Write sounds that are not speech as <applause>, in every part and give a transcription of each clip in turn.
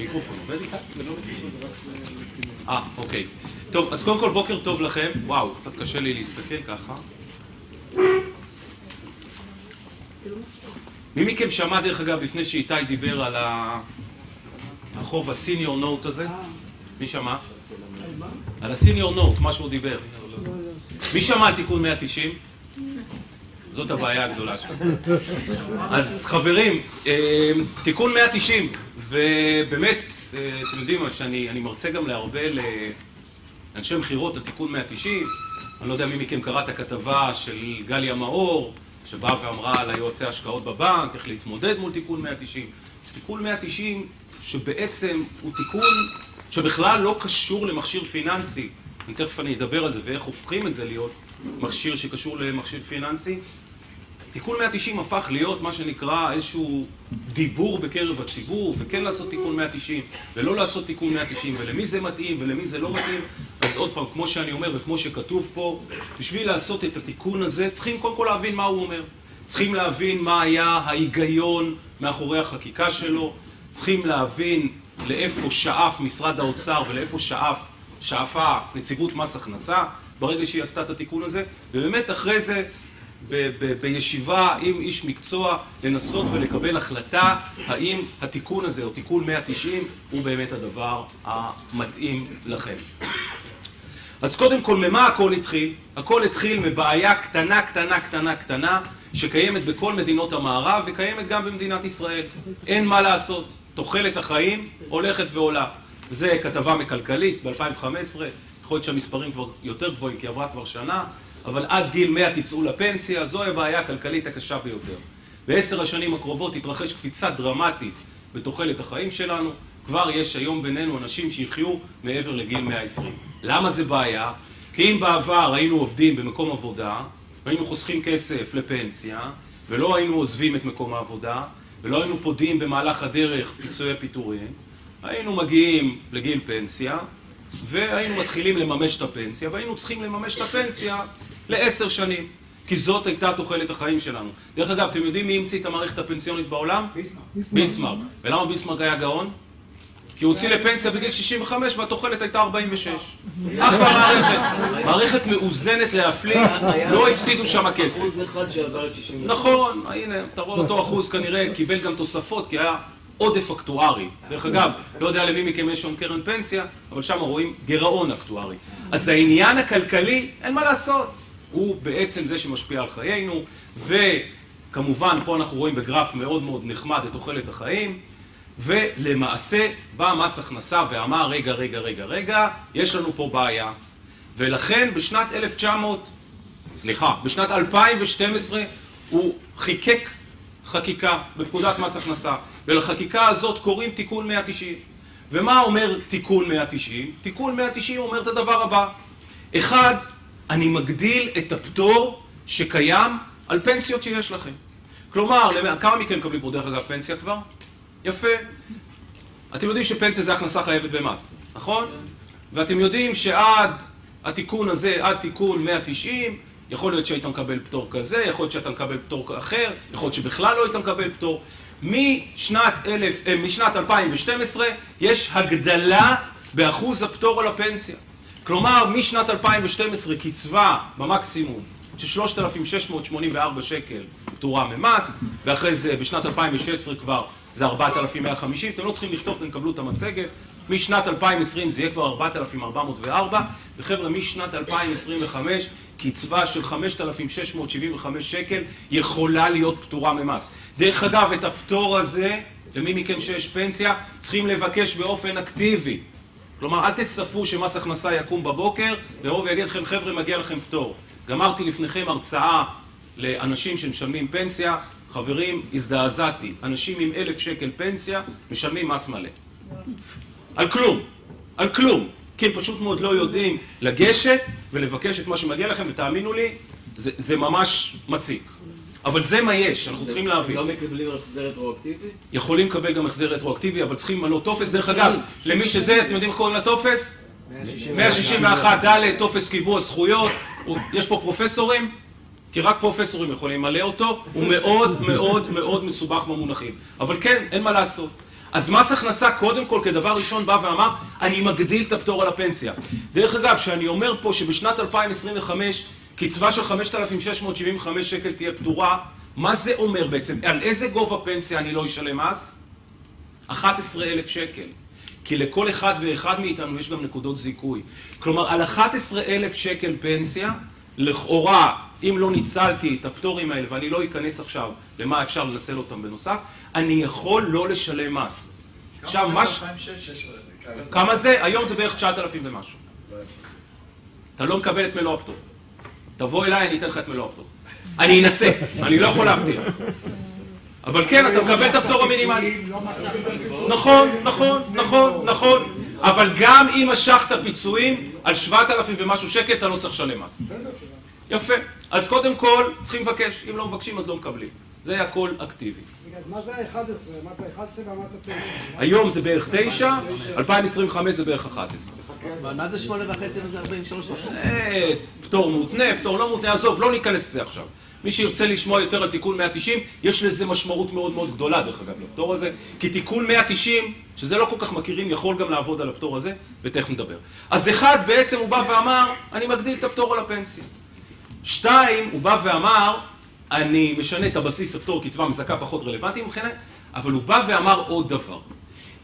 מיקרופון עובד איתה? אה, אוקיי. טוב, אז קודם כל בוקר טוב לכם. וואו, קצת קשה לי להסתכל ככה. מי מכם שמע, דרך אגב, לפני שאיתי דיבר על החוב הסיניור נוט הזה? מי שמע? על הסיניור נוט, מה שהוא דיבר. מי שמע על תיקון 190? זאת הבעיה הגדולה שלנו. אז חברים, אה, תיקון 190, ובאמת, אה, אתם יודעים מה, שאני מרצה גם להרבה לאנשי מכירות על תיקון 190, אני לא יודע מי מכם קרא את הכתבה של גליה מאור, שבאה ואמרה על היועצי השקעות בבנק, איך להתמודד מול תיקון 190. אז תיקון 190, שבעצם הוא תיקון שבכלל לא קשור למכשיר פיננסי, תכף אני אדבר על זה ואיך הופכים את זה להיות מכשיר שקשור למכשיר פיננסי. תיקון 190 הפך להיות מה שנקרא איזשהו דיבור בקרב הציבור, וכן לעשות תיקון 190 ולא לעשות תיקון 190, ולמי זה מתאים ולמי זה לא מתאים. אז עוד פעם, כמו שאני אומר וכמו שכתוב פה, בשביל לעשות את התיקון הזה צריכים קודם כל להבין מה הוא אומר. צריכים להבין מה היה ההיגיון מאחורי החקיקה שלו, צריכים להבין לאיפה שאף משרד האוצר ולאיפה שאף, שאפה נציבות מס הכנסה ברגע שהיא עשתה את התיקון הזה, ובאמת אחרי זה ב- ב- בישיבה עם איש מקצוע לנסות ולקבל החלטה האם התיקון הזה או תיקון 190 הוא באמת הדבר המתאים לכם. אז קודם כל, ממה הכל התחיל? הכל התחיל מבעיה קטנה, קטנה, קטנה, קטנה, שקיימת בכל מדינות המערב וקיימת גם במדינת ישראל. אין מה לעשות, תוחלת החיים הולכת ועולה. זה כתבה מכלכליסט ב-2015, יכול להיות שהמספרים כבר יותר גבוהים כי עברה כבר שנה, אבל עד גיל 100 תצאו לפנסיה, זוהי הבעיה הכלכלית הקשה ביותר. בעשר השנים הקרובות תתרחש קפיצה דרמטית בתוחלת החיים שלנו, כבר יש היום בינינו אנשים שיחיו מעבר לגיל 120. למה זה בעיה? כי אם בעבר היינו עובדים במקום עבודה, והיינו חוסכים כסף לפנסיה, ולא היינו עוזבים את מקום העבודה, ולא היינו פודים במהלך הדרך פיצויי פיטורים, היינו מגיעים לגיל פנסיה, והיינו מתחילים לממש את הפנסיה, והיינו צריכים לממש את הפנסיה לעשר שנים, כי זאת הייתה תוחלת החיים שלנו. דרך אגב, אתם יודעים מי המציא את המערכת הפנסיונית בעולם? ביסמרק. ביסמרק. ולמה ביסמרק היה גאון? כי הוא הוציא לפנסיה בגיל 65 והתוחלת הייתה 46. אחלה מערכת. מערכת מאוזנת להפליא, לא הפסידו שם כסף. אחוז אחד שעבר את 60... נכון, הנה, אתה רואה אותו אחוז כנראה קיבל גם תוספות, כי היה עודף אקטוארי. דרך אגב, לא יודע למי מכם יש שם קרן פנסיה, אבל שם רואים גירעון אקטוארי. אז העניין הכלכלי, אין מה לעשות. הוא בעצם זה שמשפיע על חיינו, וכמובן, פה אנחנו רואים בגרף מאוד מאוד נחמד את תוחלת החיים, ולמעשה בא מס הכנסה ואמר, רגע, רגע, רגע, רגע, יש לנו פה בעיה. ולכן בשנת 1900, סליחה, בשנת 2012 הוא חיקק חקיקה בפקודת מס הכנסה, ולחקיקה הזאת קוראים תיקון 190. ומה אומר תיקון 190? תיקון 190 אומר את הדבר הבא: אחד, אני מגדיל את הפטור שקיים על פנסיות שיש לכם. כלומר, למ- כמה מכם מקבלים פה דרך אגב פנסיה כבר? יפה. אתם יודעים שפנסיה זה הכנסה חייבת במס, נכון? ואתם יודעים שעד התיקון הזה, עד תיקון 190, יכול להיות שהיית מקבל פטור כזה, יכול להיות שאתה מקבל פטור אחר, יכול להיות שבכלל לא היית מקבל פטור. משנת, אלף, אה, משנת 2012 יש הגדלה באחוז הפטור על הפנסיה. כלומר, משנת 2012 קצבה במקסימום של 3,684 שקל פטורה ממס, ואחרי זה בשנת 2016 כבר זה 4,150, אתם לא צריכים לכתוב, אתם תקבלו את המצגת. משנת 2020 זה יהיה כבר 4,404, וחבר'ה, משנת 2025 קצבה של 5,675 שקל יכולה להיות פטורה ממס. דרך אגב, את הפטור הזה, למי מכם שיש פנסיה, צריכים לבקש באופן אקטיבי. כלומר, אל תצפו שמס הכנסה יקום בבוקר, ויבוא ויגיד לכם, חבר'ה, מגיע לכם פטור. גמרתי לפניכם הרצאה לאנשים שמשלמים פנסיה, חברים, הזדעזעתי. אנשים עם אלף שקל פנסיה משלמים מס מלא. על כלום, על כלום. כי הם פשוט מאוד לא יודעים לגשת ולבקש את מה שמגיע לכם, ותאמינו לי, זה, זה ממש מציק. אבל זה מה יש, אנחנו צריכים להבין. לא מקבלים החזר רטרואקטיבי? יכולים לקבל גם החזר רטרואקטיבי, אבל צריכים למלא טופס. דרך אגב, למי שזה, אתם יודעים איך קוראים לטופס? 161 ד', טופס קיבוע זכויות. יש פה פרופסורים? כי רק פרופסורים יכולים למלא אותו. הוא מאוד מאוד מאוד מסובך במונחים. אבל כן, אין מה לעשות. אז מס הכנסה קודם כל כדבר ראשון בא ואמר, אני מגדיל את הפטור על הפנסיה. דרך אגב, שאני אומר פה שבשנת 2025 קצבה של 5,675 שקל תהיה פטורה, מה זה אומר בעצם? על איזה גובה פנסיה אני לא אשלם מס? 11,000 שקל. כי לכל אחד ואחד מאיתנו יש גם נקודות זיכוי. כלומר, על 11,000 שקל פנסיה, לכאורה, אם לא ניצלתי את הפטורים האלה, ואני לא אכנס עכשיו למה אפשר לנצל אותם בנוסף, אני יכול לא לשלם מס. עכשיו, מה ש... כמה זה? היום זה בערך 9,000 ומשהו. אתה לא מקבל את מלוא הפטור. תבוא אליי, אני אתן לך את מלוא הפטור. אני אנסה, אני לא יכול להבטיח. אבל כן, אתה מקבל את הפטור המינימלי. נכון, נכון, נכון, נכון. אבל גם אם משכת פיצויים על 7,000 ומשהו שקל, אתה לא צריך לשלם מס. יפה. אז קודם כל, צריכים לבקש. אם לא מבקשים, אז לא מקבלים. זה הכל אקטיבי. מה זה ה-11? אמרת 11 ואמרת 9. היום זה בערך 9, 2025 זה בערך 11. מה זה שמונה וחצי וזה 43 וחצי? אה, פטור מותנה, פטור לא מותנה, עזוב, לא ניכנס לזה עכשיו. מי שירצה לשמוע יותר על תיקון 190, יש לזה משמעות מאוד מאוד גדולה, דרך אגב, לפטור הזה, כי תיקון 190, שזה לא כל כך מכירים, יכול גם לעבוד על הפטור הזה, ותכף נדבר. אז אחד, בעצם הוא בא ואמר, אני מגדיל את הפטור על הפנסיה. שתיים, הוא בא ואמר, אני משנה את הבסיס הפטור קצבה מזכה פחות רלוונטי מבחינת, אבל הוא בא ואמר עוד דבר.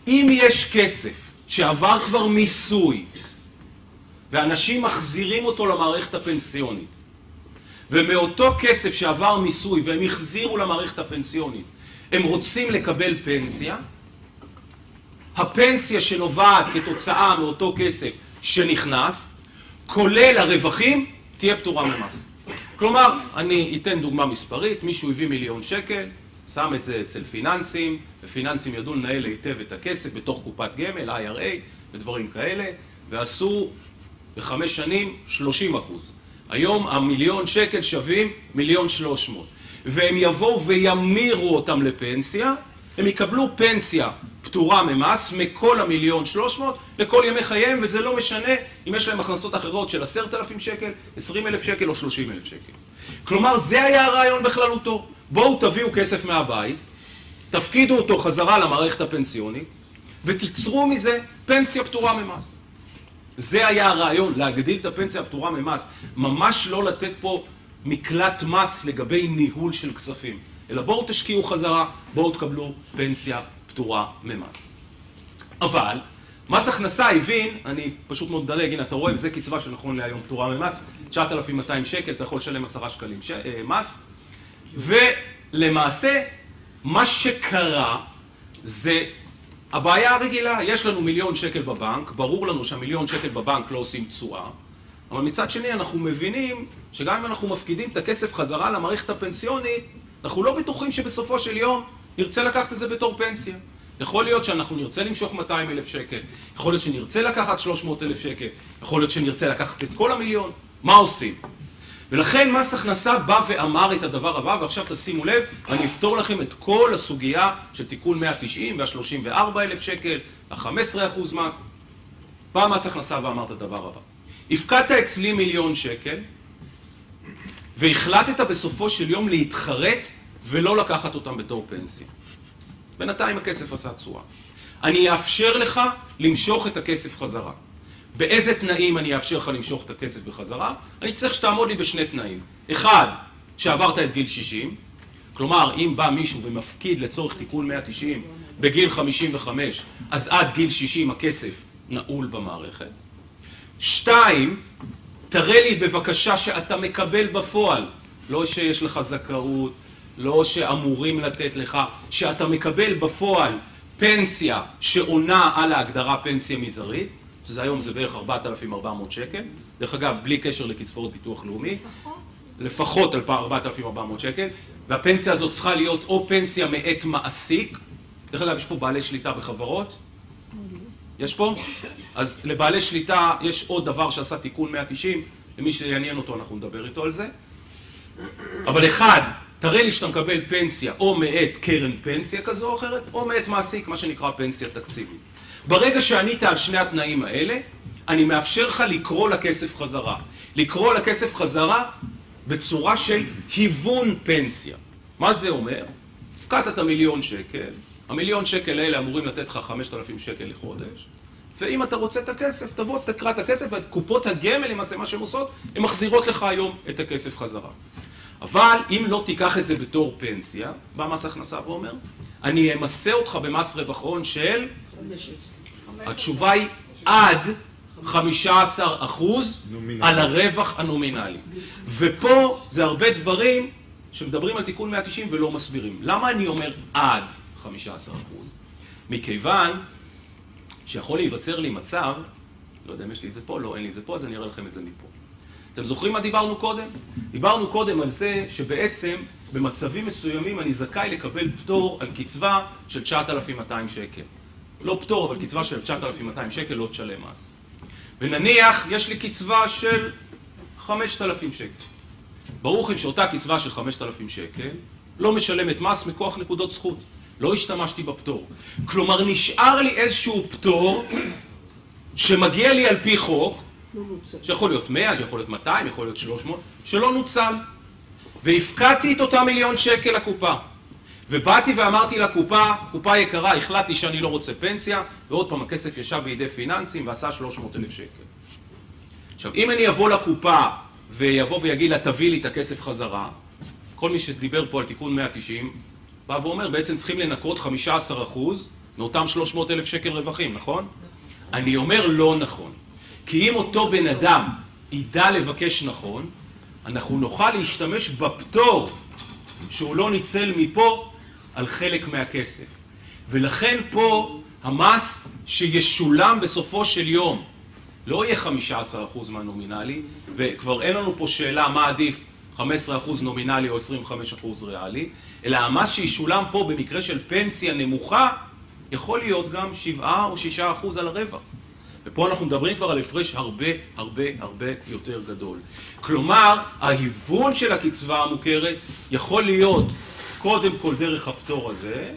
אם יש כסף שעבר כבר מיסוי, ואנשים מחזירים אותו למערכת הפנסיונית, ומאותו כסף שעבר מיסוי והם החזירו למערכת הפנסיונית, הם רוצים לקבל פנסיה, הפנסיה שנובעת כתוצאה מאותו כסף שנכנס, כולל הרווחים, תהיה פטורה ממס. כלומר, אני אתן דוגמה מספרית, מישהו הביא מיליון שקל, שם את זה אצל פיננסים, ופיננסים ידעו לנהל היטב את הכסף בתוך קופת גמל, IRA ודברים כאלה, ועשו בחמש שנים 30 אחוז. היום המיליון שקל שווים מיליון שלוש מאות. והם יבואו וימירו אותם לפנסיה, הם יקבלו פנסיה פטורה ממס מכל המיליון שלוש מאות לכל ימי חייהם, וזה לא משנה אם יש להם הכנסות אחרות של עשרת אלפים שקל, עשרים אלף שקל או שלושים אלף שקל. כלומר, זה היה הרעיון בכללותו. בואו תביאו כסף מהבית, תפקידו אותו חזרה למערכת הפנסיונית, ותיצרו מזה פנסיה פטורה ממס. זה היה הרעיון, להגדיל את הפנסיה הפטורה ממס, ממש לא לתת פה מקלט מס לגבי ניהול של כספים, אלא בואו תשקיעו חזרה, בואו תקבלו פנסיה פטורה ממס. אבל, מס הכנסה הבין, אני פשוט מאוד מדלג, הנה אתה רואה, זה קצבה שנכון להיום פטורה ממס, 9,200 שקל, אתה יכול לשלם 10 שקלים ש... אה, מס, ולמעשה, מה שקרה זה הבעיה הרגילה, יש לנו מיליון שקל בבנק, ברור לנו שהמיליון שקל בבנק לא עושים תשואה, אבל מצד שני אנחנו מבינים שגם אם אנחנו מפקידים את הכסף חזרה למערכת הפנסיונית, אנחנו לא בטוחים שבסופו של יום נרצה לקחת את זה בתור פנסיה. יכול להיות שאנחנו נרצה למשוך 200 אלף שקל, יכול להיות שנרצה לקחת 300 אלף שקל, יכול להיות שנרצה לקחת את כל המיליון, מה עושים? ולכן מס הכנסה בא ואמר את הדבר הבא, ועכשיו תשימו לב, אני אפתור לכם את כל הסוגיה של תיקון 190 וה-34 אלף שקל, ה-15 אחוז מס. בא מס הכנסה ואמר את הדבר הבא. הפקדת אצלי מיליון שקל, והחלטת בסופו של יום להתחרט ולא לקחת אותם בתור פנסיה. בינתיים הכסף עשה תשואה. אני אאפשר לך למשוך את הכסף חזרה. באיזה תנאים אני אאפשר לך למשוך את הכסף בחזרה? אני צריך שתעמוד לי בשני תנאים. אחד, שעברת את גיל 60, כלומר, אם בא מישהו ומפקיד לצורך תיקון 190 בגיל 55, אז עד גיל 60 הכסף נעול במערכת. שתיים, תראה לי בבקשה שאתה מקבל בפועל, לא שיש לך זכאות, לא שאמורים לתת לך, שאתה מקבל בפועל פנסיה שעונה על ההגדרה פנסיה מזערית, שזה היום זה בערך 4,400 שקל, דרך אגב, בלי קשר לקצבאות ביטוח לאומי, לפחות. 4,400 שקל, והפנסיה הזאת צריכה להיות או פנסיה מאת מעסיק, דרך אגב, יש פה בעלי שליטה בחברות, יש פה? אז לבעלי שליטה יש עוד דבר שעשה תיקון 190, למי שיעניין אותו אנחנו נדבר איתו על זה. אבל אחד, תראה לי שאתה מקבל פנסיה או מאת קרן פנסיה כזו או אחרת, או מאת מעסיק, מה שנקרא פנסיה תקציבית. ברגע שענית על שני התנאים האלה, אני מאפשר לך לקרוא לכסף חזרה. לקרוא לכסף חזרה בצורה של היוון פנסיה. מה זה אומר? הפקדת את המיליון שקל, המיליון שקל האלה אמורים לתת לך 5,000 שקל לחודש, ואם אתה רוצה את הכסף, תבוא, תקרא את הכסף, ואת קופות הגמל, למעשה מה שהן עושות, הן מחזירות לך היום את הכסף חזרה. אבל אם לא תיקח את זה בתור פנסיה, בא מס הכנסה ואומר, אני אמסה אותך במס רווח הון של... התשובה היא עד 15 אחוז על הרווח הנומינלי. ופה זה הרבה דברים שמדברים על תיקון 190 ולא מסבירים. למה אני אומר עד 15 אחוז? מכיוון שיכול להיווצר לי מצב, לא יודע אם יש לי את זה פה, לא, אין לי את זה פה, אז אני אראה לכם את זה מפה. אתם זוכרים מה דיברנו קודם? דיברנו קודם על זה שבעצם במצבים מסוימים אני זכאי לקבל פטור על קצבה של 9,200 שקל. לא פטור, אבל קצבה של 9,200 שקל לא תשלם מס. ונניח יש לי קצבה של 5,000 שקל. ברור לכם שאותה קצבה של 5,000 שקל לא משלמת מס מכוח נקודות זכות. לא השתמשתי בפטור. כלומר, נשאר לי איזשהו פטור שמגיע לי על פי חוק, שיכול להיות 100, שיכול להיות 200, יכול להיות 300, שלא נוצל. והפקדתי את אותה מיליון שקל לקופה. ובאתי ואמרתי לקופה, קופה יקרה, החלטתי שאני לא רוצה פנסיה, ועוד פעם הכסף ישב בידי פיננסים ועשה 300 אלף שקל. עכשיו, אם אני אבוא לקופה ויבוא ויגיד לה, תביא לי את הכסף חזרה, כל מי שדיבר פה על תיקון 190, בא ואומר, בעצם צריכים לנקות 15% מאותם 300 אלף שקל רווחים, נכון? אני אומר לא נכון. כי אם אותו בן אדם ידע לבקש נכון, אנחנו נוכל להשתמש בפטור שהוא לא ניצל מפה על חלק מהכסף. ולכן פה המס שישולם בסופו של יום לא יהיה 15% מהנומינלי, וכבר אין לנו פה שאלה מה עדיף 15% נומינלי או 25% ריאלי, אלא המס שישולם פה במקרה של פנסיה נמוכה יכול להיות גם 7 או 6% על הרווח. ופה אנחנו מדברים כבר על הפרש הרבה הרבה הרבה יותר גדול. כלומר, ההיוון של הקצבה המוכרת יכול להיות קודם כל דרך הפטור הזה,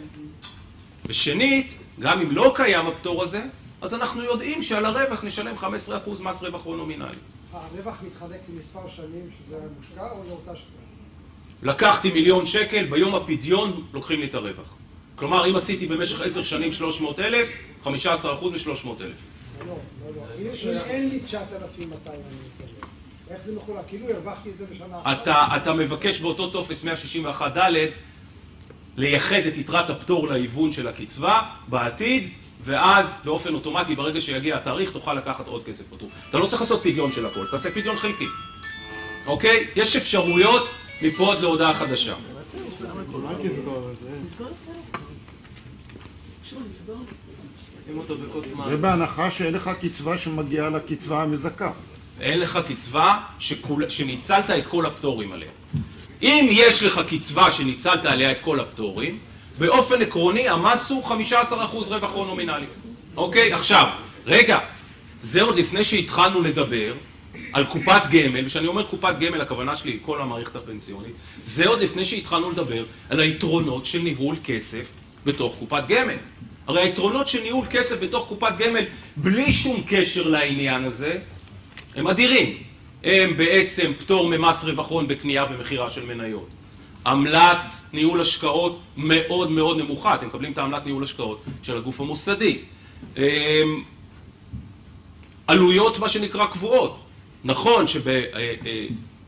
ושנית, גם אם לא קיים הפטור הזה, אז אנחנו יודעים שעל הרווח נשלם 15% מס רווח או נומינלי. הרווח מתחלק למספר שנים שזה מושקע או לאותה שנה? לקחתי מיליון שקל, ביום הפדיון לוקחים לי את הרווח. כלומר, אם עשיתי במשך עשר שנים 300 אלף, 15% מ-300 אלף. לא, לא, לא. אם אין לי 9,200 אני מקבל. איך זה מחולק? כאילו הרווחתי את זה בשנה אחת. אתה, אתה מבקש באותו טופס 161ד לייחד את יתרת הפטור להיוון של הקצבה בעתיד, ואז באופן אוטומטי, ברגע שיגיע התאריך, תוכל לקחת עוד כסף פטור. אתה לא צריך לעשות פדיון של הכל, תעשה פדיון חלקי. אוקיי? יש אפשרויות מפה עד להודעה חדשה. זה בהנחה שאין לך קצבה שמגיעה לקצבה המזכה. אין לך קצבה שכול, שניצלת את כל הפטורים עליה. אם יש לך קצבה שניצלת עליה את כל הפטורים, באופן עקרוני המס הוא 15% רווח הון נומינלי. אוקיי? עכשיו, רגע, זה עוד לפני שהתחלנו לדבר על קופת גמל, וכשאני אומר קופת גמל הכוונה שלי היא כל המערכת הפנסיונית, זה עוד לפני שהתחלנו לדבר על היתרונות של ניהול כסף בתוך קופת גמל. הרי היתרונות של ניהול כסף בתוך קופת גמל בלי שום קשר לעניין הזה הם אדירים. הם בעצם פטור ממס רווח הון בקנייה ומכירה של מניות. עמלת ניהול השקעות מאוד מאוד נמוכה, אתם מקבלים את העמלת ניהול השקעות של הגוף המוסדי. אמ, עלויות מה שנקרא קבועות. נכון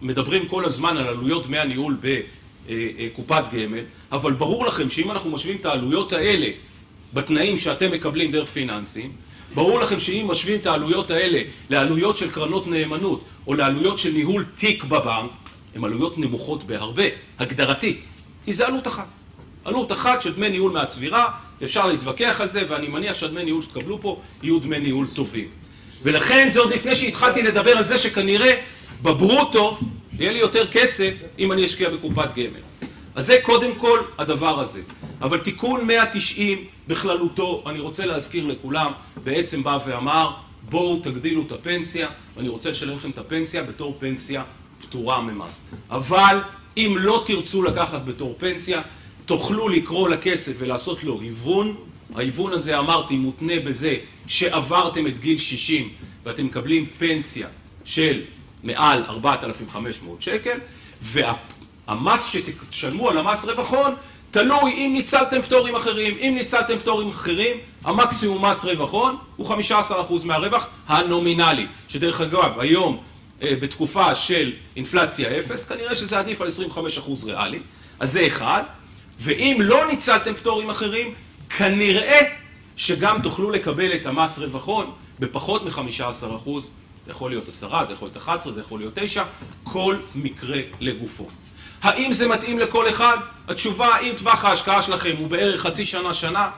שמדברים כל הזמן על עלויות דמי הניהול בקופת גמל, אבל ברור לכם שאם אנחנו משווים את העלויות האלה בתנאים שאתם מקבלים דרך פיננסים, ברור לכם שאם משווים את העלויות האלה לעלויות של קרנות נאמנות או לעלויות של ניהול תיק בבנק, הן עלויות נמוכות בהרבה, הגדרתית, כי זה עלות אחת. עלות אחת של דמי ניהול מהצבירה, אפשר להתווכח על זה, ואני מניח שהדמי ניהול שתקבלו פה יהיו דמי ניהול טובים. ולכן זה עוד לפני שהתחלתי לדבר על זה שכנראה בברוטו יהיה לי יותר כסף אם אני אשקיע בקופת גמל. אז זה קודם כל הדבר הזה. אבל תיקון 190 בכללותו, אני רוצה להזכיר לכולם, בעצם בא ואמר, בואו תגדילו את הפנסיה, ואני רוצה לשלם לכם את הפנסיה בתור פנסיה פטורה ממס. אבל אם לא תרצו לקחת בתור פנסיה, תוכלו לקרוא לכסף ולעשות לו היוון. ההיוון הזה, אמרתי, מותנה בזה שעברתם את גיל 60 ואתם מקבלים פנסיה של מעל 4,500 שקל, והמס שתשלמו על המס רווח הון תלוי אם ניצלתם פטורים אחרים. אם ניצלתם פטורים אחרים, המקסימום מס רווח הון הוא 15% מהרווח הנומינלי. שדרך אגב, היום, בתקופה של אינפלציה אפס, כנראה שזה עדיף על 25% ריאלי. אז זה אחד. ואם לא ניצלתם פטורים אחרים, כנראה שגם תוכלו לקבל את המס רווח הון בפחות מ-15%. זה יכול להיות 10, זה יכול להיות 11, זה יכול להיות 9, כל מקרה לגופו. האם זה מתאים לכל אחד? התשובה, אם טווח ההשקעה שלכם הוא בערך חצי שנה, שנה,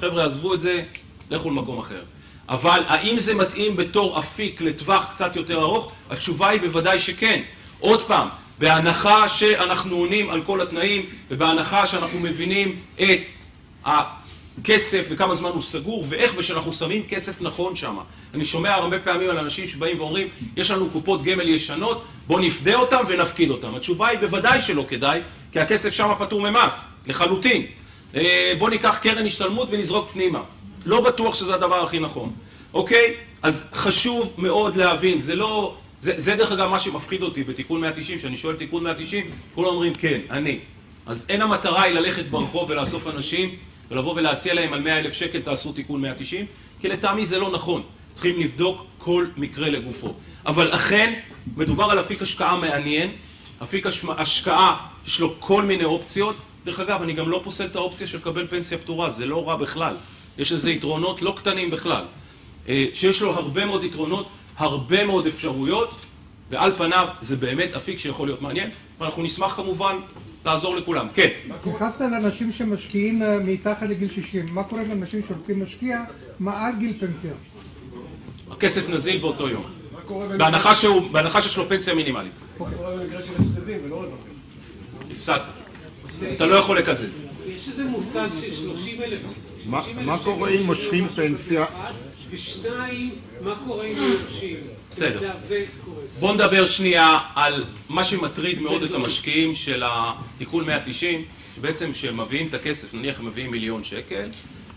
חבר'ה, עזבו את זה, לכו למקום אחר. אבל האם זה מתאים בתור אפיק לטווח קצת יותר ארוך? התשובה היא בוודאי שכן. עוד פעם, בהנחה שאנחנו עונים על כל התנאים, ובהנחה שאנחנו מבינים את הכסף וכמה זמן הוא סגור, ואיך ושאנחנו שמים כסף נכון שם. אני שומע הרבה פעמים על אנשים שבאים ואומרים, יש לנו קופות גמל ישנות, בואו נפדה אותם ונפקיד אותם. התשובה היא בוודאי שלא כדאי, כי הכסף שם פטור ממס, לחלוטין. אה, בואו ניקח קרן השתלמות ונזרוק פנימה. לא בטוח שזה הדבר הכי נכון, אוקיי? אז חשוב מאוד להבין, זה לא... זה, זה דרך אגב מה שמפחיד אותי בתיקון 190, כשאני שואל תיקון 190, כולם אומרים כן, אני. אז אין המטרה היא ללכת ברחוב ולאסוף אנשים ולבוא ולהציע להם על 100 אלף שקל תעשו תיקון 190, כי לטעמי זה לא נכון. צריכים לבדוק כל מקרה לגופו. אבל אכן, מדובר על אפיק השקעה מעניין, אפיק השקעה יש לו כל מיני אופציות. דרך אגב, אני גם לא פוסל את האופציה של לקבל פנסיה פטורה, זה לא רע בכלל. יש לזה יתרונות לא קטנים בכלל. אה, שיש לו הרבה מאוד יתרונות, הרבה מאוד אפשרויות, ועל פניו זה באמת אפיק שיכול להיות מעניין, ואנחנו נשמח כמובן לעזור לכולם. כן. התייחסת לאנשים שמשקיעים אה, מתחת לגיל 60, מה קורה לאנשים שהולכים להשקיע מעל גיל פנסיה? הכסף נזיל באותו יום. בהנחה שהוא, בהנחה שיש לו פנסיה מינימלית. מה קורה במקרה של הפסדים ולא רווחים? הפסדת. אתה לא יכול לקזז. יש איזה מושג של 30 אלף. מה- קורה אם מושכים פנסיה? ושניים, מה קורה אם יורשים? בסדר. זה קורה. בואו נדבר שנייה על מה שמטריד מאוד את המשקיעים של התיקון 190, שבעצם כשהם מביאים את הכסף, נניח הם מביאים מיליון שקל,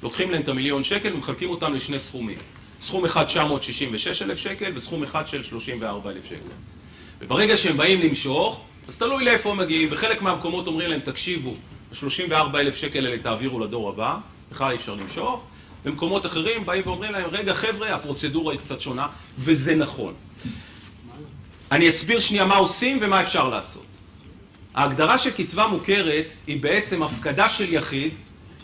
לוקחים להם את המיליון שקל ומחלקים אותם לשני סכומים. סכום אחד 966 אלף שקל וסכום אחד של 34 אלף שקל. וברגע שהם באים למשוך, אז תלוי לאיפה הם מגיעים, וחלק מהמקומות אומרים להם, תקשיבו, ה-34 אלף שקל האלה תעבירו לדור הבא, בכלל אי אפשר למשוך. במקומות אחרים באים ואומרים להם, רגע חבר'ה, הפרוצדורה היא קצת שונה, וזה נכון. אני אסביר שנייה מה עושים ומה אפשר לעשות. ההגדרה של קצבה מוכרת היא בעצם הפקדה של יחיד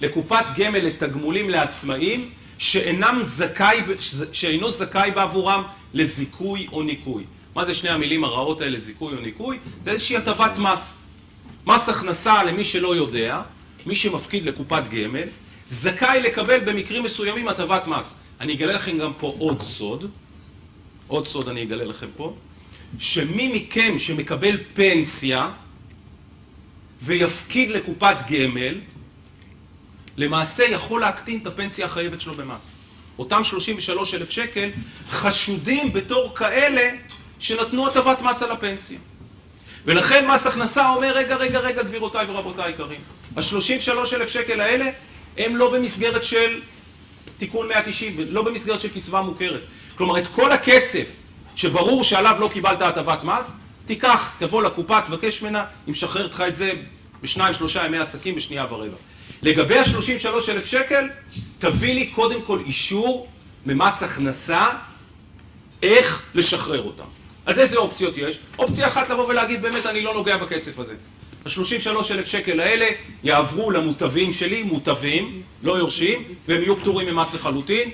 לקופת גמל לתגמולים לעצמאים שאינם זכאי, שאינו זכאי בעבורם לזיכוי או ניכוי. מה זה שני המילים הרעות האלה, זיכוי או ניכוי? זה איזושהי הטבת מס. מס הכנסה למי שלא יודע, מי שמפקיד לקופת גמל, זכאי לקבל במקרים מסוימים הטבת מס. אני אגלה לכם גם פה עוד סוד, עוד סוד אני אגלה לכם פה, שמי מכם שמקבל פנסיה ויפקיד לקופת גמל, למעשה יכול להקטין את הפנסיה החייבת שלו במס. אותם 33 אלף שקל חשודים בתור כאלה שנתנו הטבת מס על הפנסיה. ולכן מס הכנסה אומר, רגע, רגע, רגע, גבירותיי ורבותיי היקרים, ה-33 אלף שקל האלה הם לא במסגרת של תיקון 190, לא במסגרת של קצבה מוכרת. כלומר, את כל הכסף שברור שעליו לא קיבלת הטבת מס, תיקח, תבוא לקופה, תבקש ממנה, היא משחררת לך את זה בשניים, שלושה ימי עסקים בשנייה ורבע. לגבי ה-33 אלף שקל, תביא לי קודם כל אישור ממס הכנסה איך לשחרר אותם. אז איזה אופציות יש? אופציה אחת לבוא ולהגיד, באמת אני לא נוגע בכסף הזה. ה-33 אלף שקל האלה יעברו למוטבים שלי, מוטבים, לא יורשים, והם יהיו פטורים ממס לחלוטין,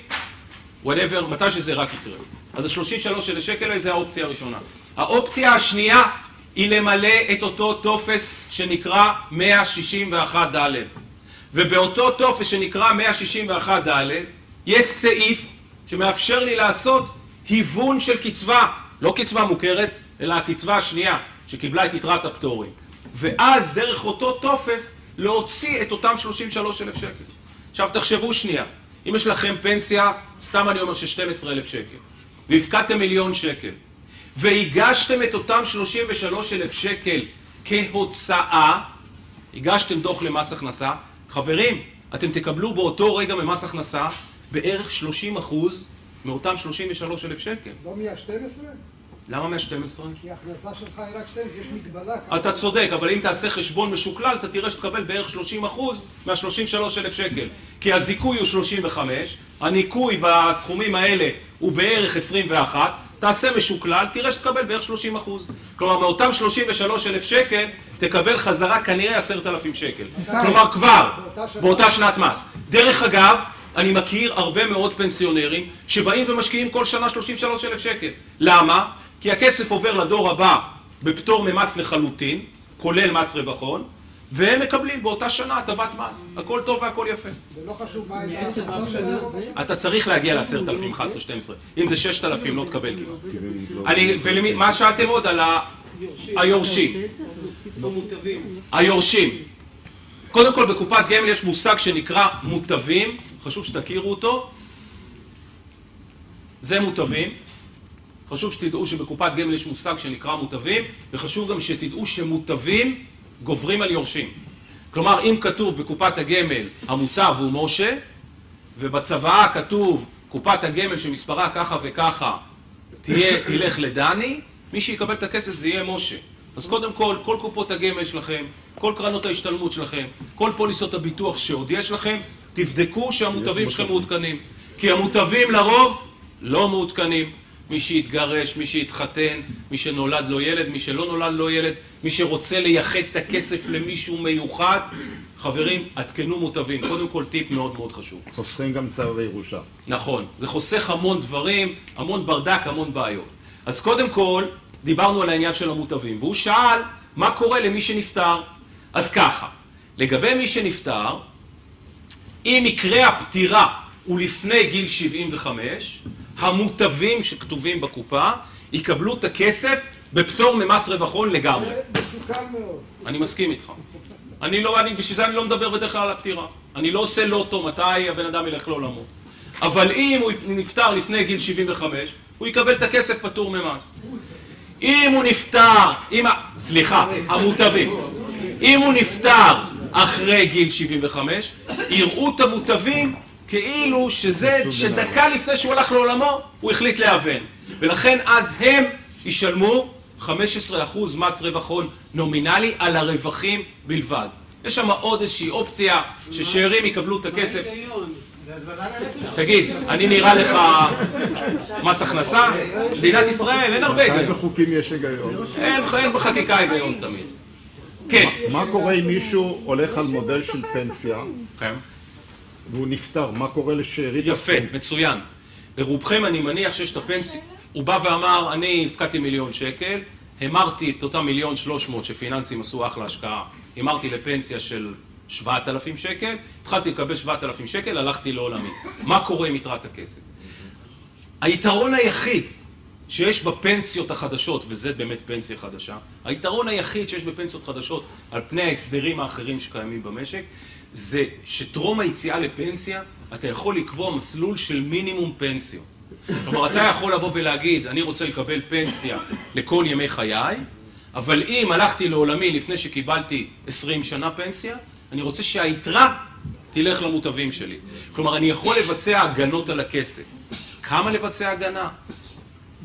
whatever, מתי שזה רק יקרה. אז ה-33 אלף שקל האלה זה האופציה הראשונה. האופציה השנייה היא למלא את אותו טופס שנקרא 161ד'. ובאותו טופס שנקרא 161ד' יש סעיף שמאפשר לי לעשות היוון של קצבה, לא קצבה מוכרת, אלא הקצבה השנייה שקיבלה את יתרת הפטורים. ואז דרך אותו טופס להוציא את אותם 33 אלף שקל. עכשיו תחשבו שנייה, אם יש לכם פנסיה, סתם אני אומר של 12 אלף שקל, והפקדתם מיליון שקל, והגשתם את אותם 33 אלף שקל כהוצאה, הגשתם דוח למס הכנסה, חברים, אתם תקבלו באותו רגע ממס הכנסה בערך 30 אחוז מאותם 33 אלף שקל. לא מה-12? למה 112? כי ההכנסה שלך היא רק 12, יש מגבלה. אתה צודק, אבל אם תעשה חשבון משוקלל, אתה תראה שתקבל בערך 30 אחוז מה-33,000 שקל. כי הזיכוי הוא 35, הניכוי בסכומים האלה הוא בערך 21, תעשה משוקלל, תראה שתקבל בערך 30 אחוז. כלומר, מאותם 33,000 שקל, תקבל חזרה כנראה 10,000 שקל. כלומר, כבר, באותה שנת מס. דרך אגב, אני מכיר הרבה מאוד פנסיונרים שבאים ומשקיעים כל שנה 33,000 שקל. למה? כי הכסף עובר לדור הבא בפטור ממס לחלוטין, כולל מס רווחון, והם מקבלים באותה שנה הטבת מס. הכל טוב והכל יפה. ולא חשוב מה הייתה ההכנסה שלהם. אתה צריך להגיע ל-10,000, 11, 12. אם זה 6,000 לא תקבל כמעט. אני, ולמי, מה שאלתם עוד על היורשים? היורשים. קודם כל בקופת גמל יש מושג שנקרא מוטבים, חשוב שתכירו אותו. זה מוטבים. חשוב שתדעו שבקופת גמל יש מושג שנקרא מוטבים, וחשוב גם שתדעו שמוטבים גוברים על יורשים. כלומר, אם כתוב בקופת הגמל המוטב הוא משה, ובצוואה כתוב קופת הגמל שמספרה ככה וככה תהיה, <coughs> תלך לדני, מי שיקבל את הכסף זה יהיה משה. אז קודם כל, כל קופות הגמל שלכם, כל קרנות ההשתלמות שלכם, כל פוליסות הביטוח שעוד יש לכם, תבדקו שהמוטבים שלכם מעודכנים. כי המוטבים לרוב לא מעודכנים. מי שהתגרש, מי שהתחתן, מי שנולד לו ילד, מי שלא נולד לו ילד, מי שרוצה לייחד את הכסף למישהו מיוחד, חברים, עדכנו מוטבים. קודם כל טיפ מאוד מאוד חשוב. חוסכים גם צו וירושה. נכון, זה חוסך המון דברים, המון ברדק, המון בעיות. אז קודם כל, דיברנו על העניין של המוטבים, והוא שאל מה קורה למי שנפטר. אז ככה, לגבי מי שנפטר, אם מקרה הפטירה הוא לפני גיל 75, המוטבים שכתובים בקופה יקבלו את הכסף בפטור ממס רווחון לגמרי. זה מסוכן מאוד. אני מסכים איתך. אני לא, אני, בשביל זה אני לא מדבר בדרך כלל על הפטירה. אני לא עושה לוטו מתי הבן אדם ילך לעולמו. אבל אם הוא נפטר לפני גיל 75, הוא יקבל את הכסף פטור ממס. אם הוא נפטר, אם, סליחה, המוטבים. אם הוא נפטר אחרי גיל 75, יראו את המוטבים כאילו שזה, שדקה לפני שהוא הלך לעולמו, הוא החליט להיאבן. ולכן אז הם ישלמו 15% מס רווח הון נומינלי על הרווחים בלבד. יש שם עוד איזושהי אופציה ששאירים יקבלו את הכסף. תגיד, אני נראה לך מס הכנסה? מדינת ישראל, אין הרבה היגיון. אין בחקיקה היגיון תמיד. כן. מה קורה אם מישהו הולך על מודל של פנסיה כן. והוא נפטר? מה קורה לשארית יפה, הסכום? מצוין. לרובכם אני מניח שיש את הפנסיה. הוא בא ואמר, אני הפקדתי מיליון שקל, המרתי את אותם מיליון שלוש מאות שפיננסים עשו אחלה השקעה, המרתי לפנסיה של שבעת אלפים שקל, התחלתי לקבל שבעת אלפים שקל, הלכתי לעולמי. מה קורה עם יתרת הכסף? היתרון היחיד שיש בפנסיות החדשות, וזה באמת פנסיה חדשה, היתרון היחיד שיש בפנסיות חדשות על פני ההסדרים האחרים שקיימים במשק, זה שטרום היציאה לפנסיה אתה יכול לקבוע מסלול של מינימום פנסיות. כלומר, אתה יכול לבוא ולהגיד, אני רוצה לקבל פנסיה לכל ימי חיי, אבל אם הלכתי לעולמי לפני שקיבלתי 20 שנה פנסיה, אני רוצה שהיתרה תלך למוטבים שלי. כלומר, אני יכול לבצע הגנות על הכסף. כמה לבצע הגנה?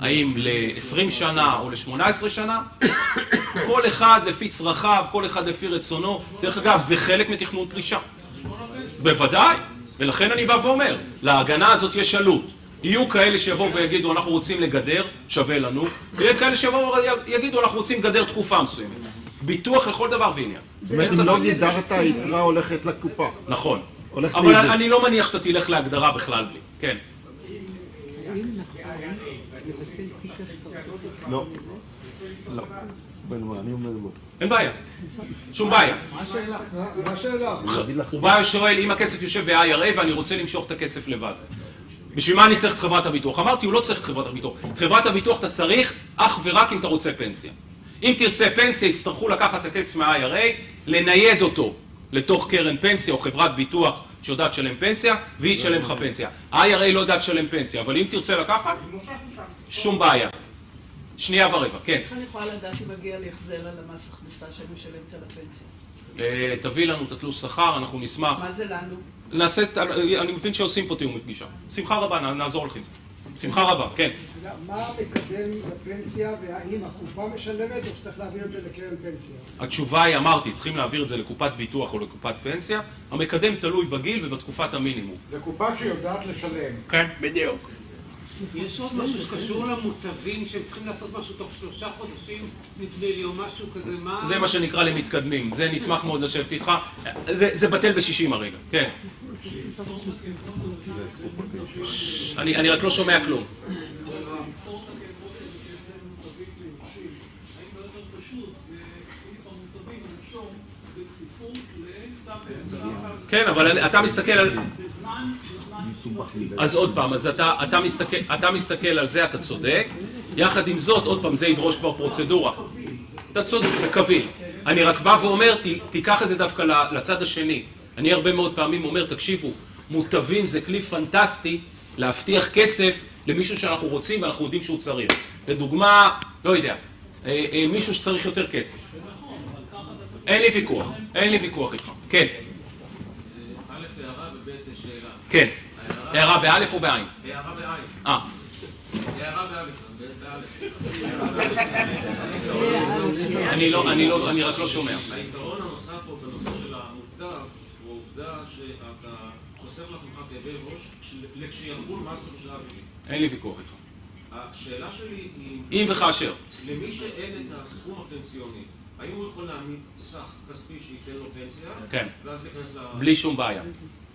האם ל-20 שנה או ל-18 שנה? כל אחד לפי צרכיו, כל אחד לפי רצונו. דרך אגב, זה חלק מתכנון פרישה. בוודאי, ולכן אני בא ואומר, להגנה הזאת יש עלות. יהיו כאלה שיבואו ויגידו, אנחנו רוצים לגדר, שווה לנו, ויהיה כאלה שיבואו ויגידו, אנחנו רוצים לגדר תקופה מסוימת. ביטוח לכל דבר ועניין. זאת אומרת, אם לא. גידרת, היתרה הולכת לקופה. נכון. אבל. אני לא מניח שאתה תלך להגדרה בכלל בלי. כן. לא. לא. אין בעיה. שום בעיה. מה מה השאלה? הוא בא ושואל, אם הכסף יושב ב-IRA ואני רוצה למשוך את הכסף לבד. בשביל מה אני צריך את חברת הביטוח? אמרתי, הוא לא צריך את חברת הביטוח. את חברת הביטוח אתה צריך אך ורק אם אתה רוצה פנסיה. אם תרצה פנסיה, יצטרכו לקחת את הכסף מה-IRA, לנייד אותו לתוך קרן פנסיה או חברת ביטוח שיודעת לשלם פנסיה, והיא תשלם לך פנסיה. ה-IRA לא יודעת לשלם פנסיה, אבל אם תרצה לקחת, שום בעיה. שנייה ורבע, כן. איך אני יכולה לדעת אם מגיע לי החזר על המס הכנסה שאני משלמת על הפנסיה? אה, תביא לנו את התלוש שכר, אנחנו נשמח. מה זה לנו? נעשה, את- אני מבין שעושים פה תיאום פגישה. שמחה רבה, נעזור לך עם זה. בשמחה רבה, כן. מה המקדם לפנסיה והאם הקופה משלמת או שצריך להעביר את זה לקרן פנסיה? התשובה היא, אמרתי, צריכים להעביר את זה לקופת ביטוח או לקופת פנסיה. המקדם תלוי בגיל ובתקופת המינימום. זו קופה שיודעת לשלם. כן, בדיוק. יש עוד משהו שקשור למוטבים שהם צריכים לעשות משהו תוך שלושה חודשים, נדמה לי, או משהו כזה, מה... זה מה שנקרא למתקדמים, זה נשמח מאוד לשבת איתך. זה, בטל בשישים הרגע, כן. אני, רק לא שומע כלום. כן, אבל אתה מסתכל על... אז עוד פעם, אז אתה, אתה, מסתכל, אתה מסתכל על זה, אתה צודק. יחד עם זאת, עוד פעם, זה ידרוש כבר פרוצדורה. אתה צודק, זה קביל. אני רק בא ואומר, ת, תיקח את זה דווקא לצד השני. אני הרבה מאוד פעמים אומר, תקשיבו, מוטבים זה כלי פנטסטי להבטיח כסף למישהו שאנחנו רוצים ואנחנו יודעים שהוא צריך. לדוגמה, לא יודע, אה, אה, מישהו שצריך יותר כסף. אין לי ויכוח, אין לי ויכוח איתך. כן, א', הערה וב', שאלה. כן. הערה באלף או בעין? הערה בעין. אה, הערה באלף. אני לא, אני לא, אני רק לא שומע. העיקרון הנוסף פה בנושא של המוטב הוא העובדה שאתה חוסר לעצמך כאבי ראש כש- לכשיחול מס רכישה אווירי. אין לי ויכוח איתך. השאלה שלי היא... אם וכאשר. למי שאין את הסכום הפנסיוני, האם הוא יכול להעמיד סך כספי שייתן לו פנסיה? כן. ואז להיכנס ל... בלי שום בעיה.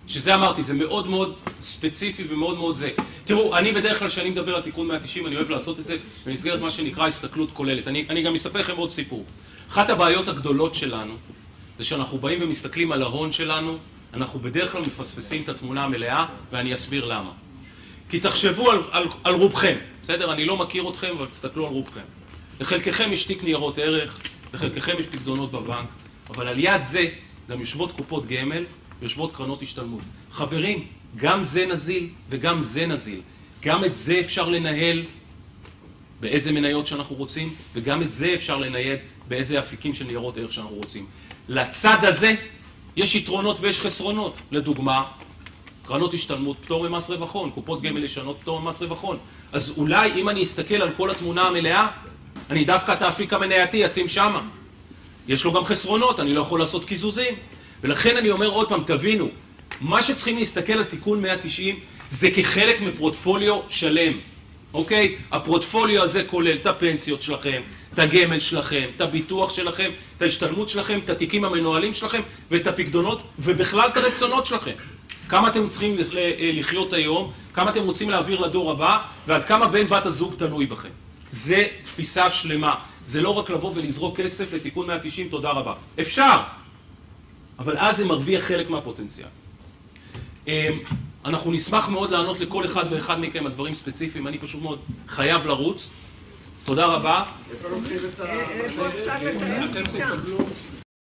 שזה אמרתי, זה מאוד מאוד ספציפי ומאוד מאוד זה. תראו, אני בדרך כלל כשאני מדבר על תיקון 190, אני אוהב לעשות את זה במסגרת מה שנקרא הסתכלות כוללת. אני, אני גם אספר לכם עוד סיפור. אחת הבעיות הגדולות שלנו, זה שאנחנו באים ומסתכלים על ההון שלנו, אנחנו בדרך כלל מפספסים את התמונה המלאה, ואני אסביר למה. כי תחשבו על, על, על רובכם, בסדר? אני לא מכיר אתכם, אבל תסתכלו על רובכם. לחלקכם יש תיק ניירות ערך, לחלקכם יש פקדונות בבנק, אבל על יד זה גם יושבות קופות גמל, יושבות קרנות השתלמות. חברים, גם זה נזיל וגם זה נזיל. גם את זה אפשר לנהל באיזה מניות שאנחנו רוצים, וגם את זה אפשר לנייד באיזה אפיקים של ניירות ערך שאנחנו רוצים. לצד הזה יש יתרונות ויש חסרונות. לדוגמה, קרנות השתלמות, פטור ממס רווח הון, קופות גמל ישנות, פטור ממס רווח הון. אז אולי אם אני אסתכל על כל התמונה המלאה, אני דווקא את האפיק המנייתי אשים שמה. יש לו גם חסרונות, אני לא יכול לעשות קיזוזים. ולכן אני אומר עוד פעם, תבינו, מה שצריכים להסתכל על תיקון 190 זה כחלק מפרוטפוליו שלם, אוקיי? הפרוטפוליו הזה כולל את הפנסיות שלכם, את הגמל שלכם, את הביטוח שלכם, את ההשתלמות שלכם, את התיקים המנוהלים שלכם ואת הפקדונות ובכלל את הרצונות שלכם. כמה אתם צריכים ל- לחיות היום, כמה אתם רוצים להעביר לדור הבא ועד כמה בן בת הזוג תלוי בכם. זה תפיסה שלמה. זה לא רק לבוא ולזרוק כסף לתיקון 190, תודה רבה. אפשר, אבל אז זה מרוויח חלק מהפוטנציאל. אמ, אנחנו נשמח מאוד לענות לכל אחד ואחד מכם על דברים ספציפיים, אני פשוט מאוד חייב לרוץ. תודה רבה.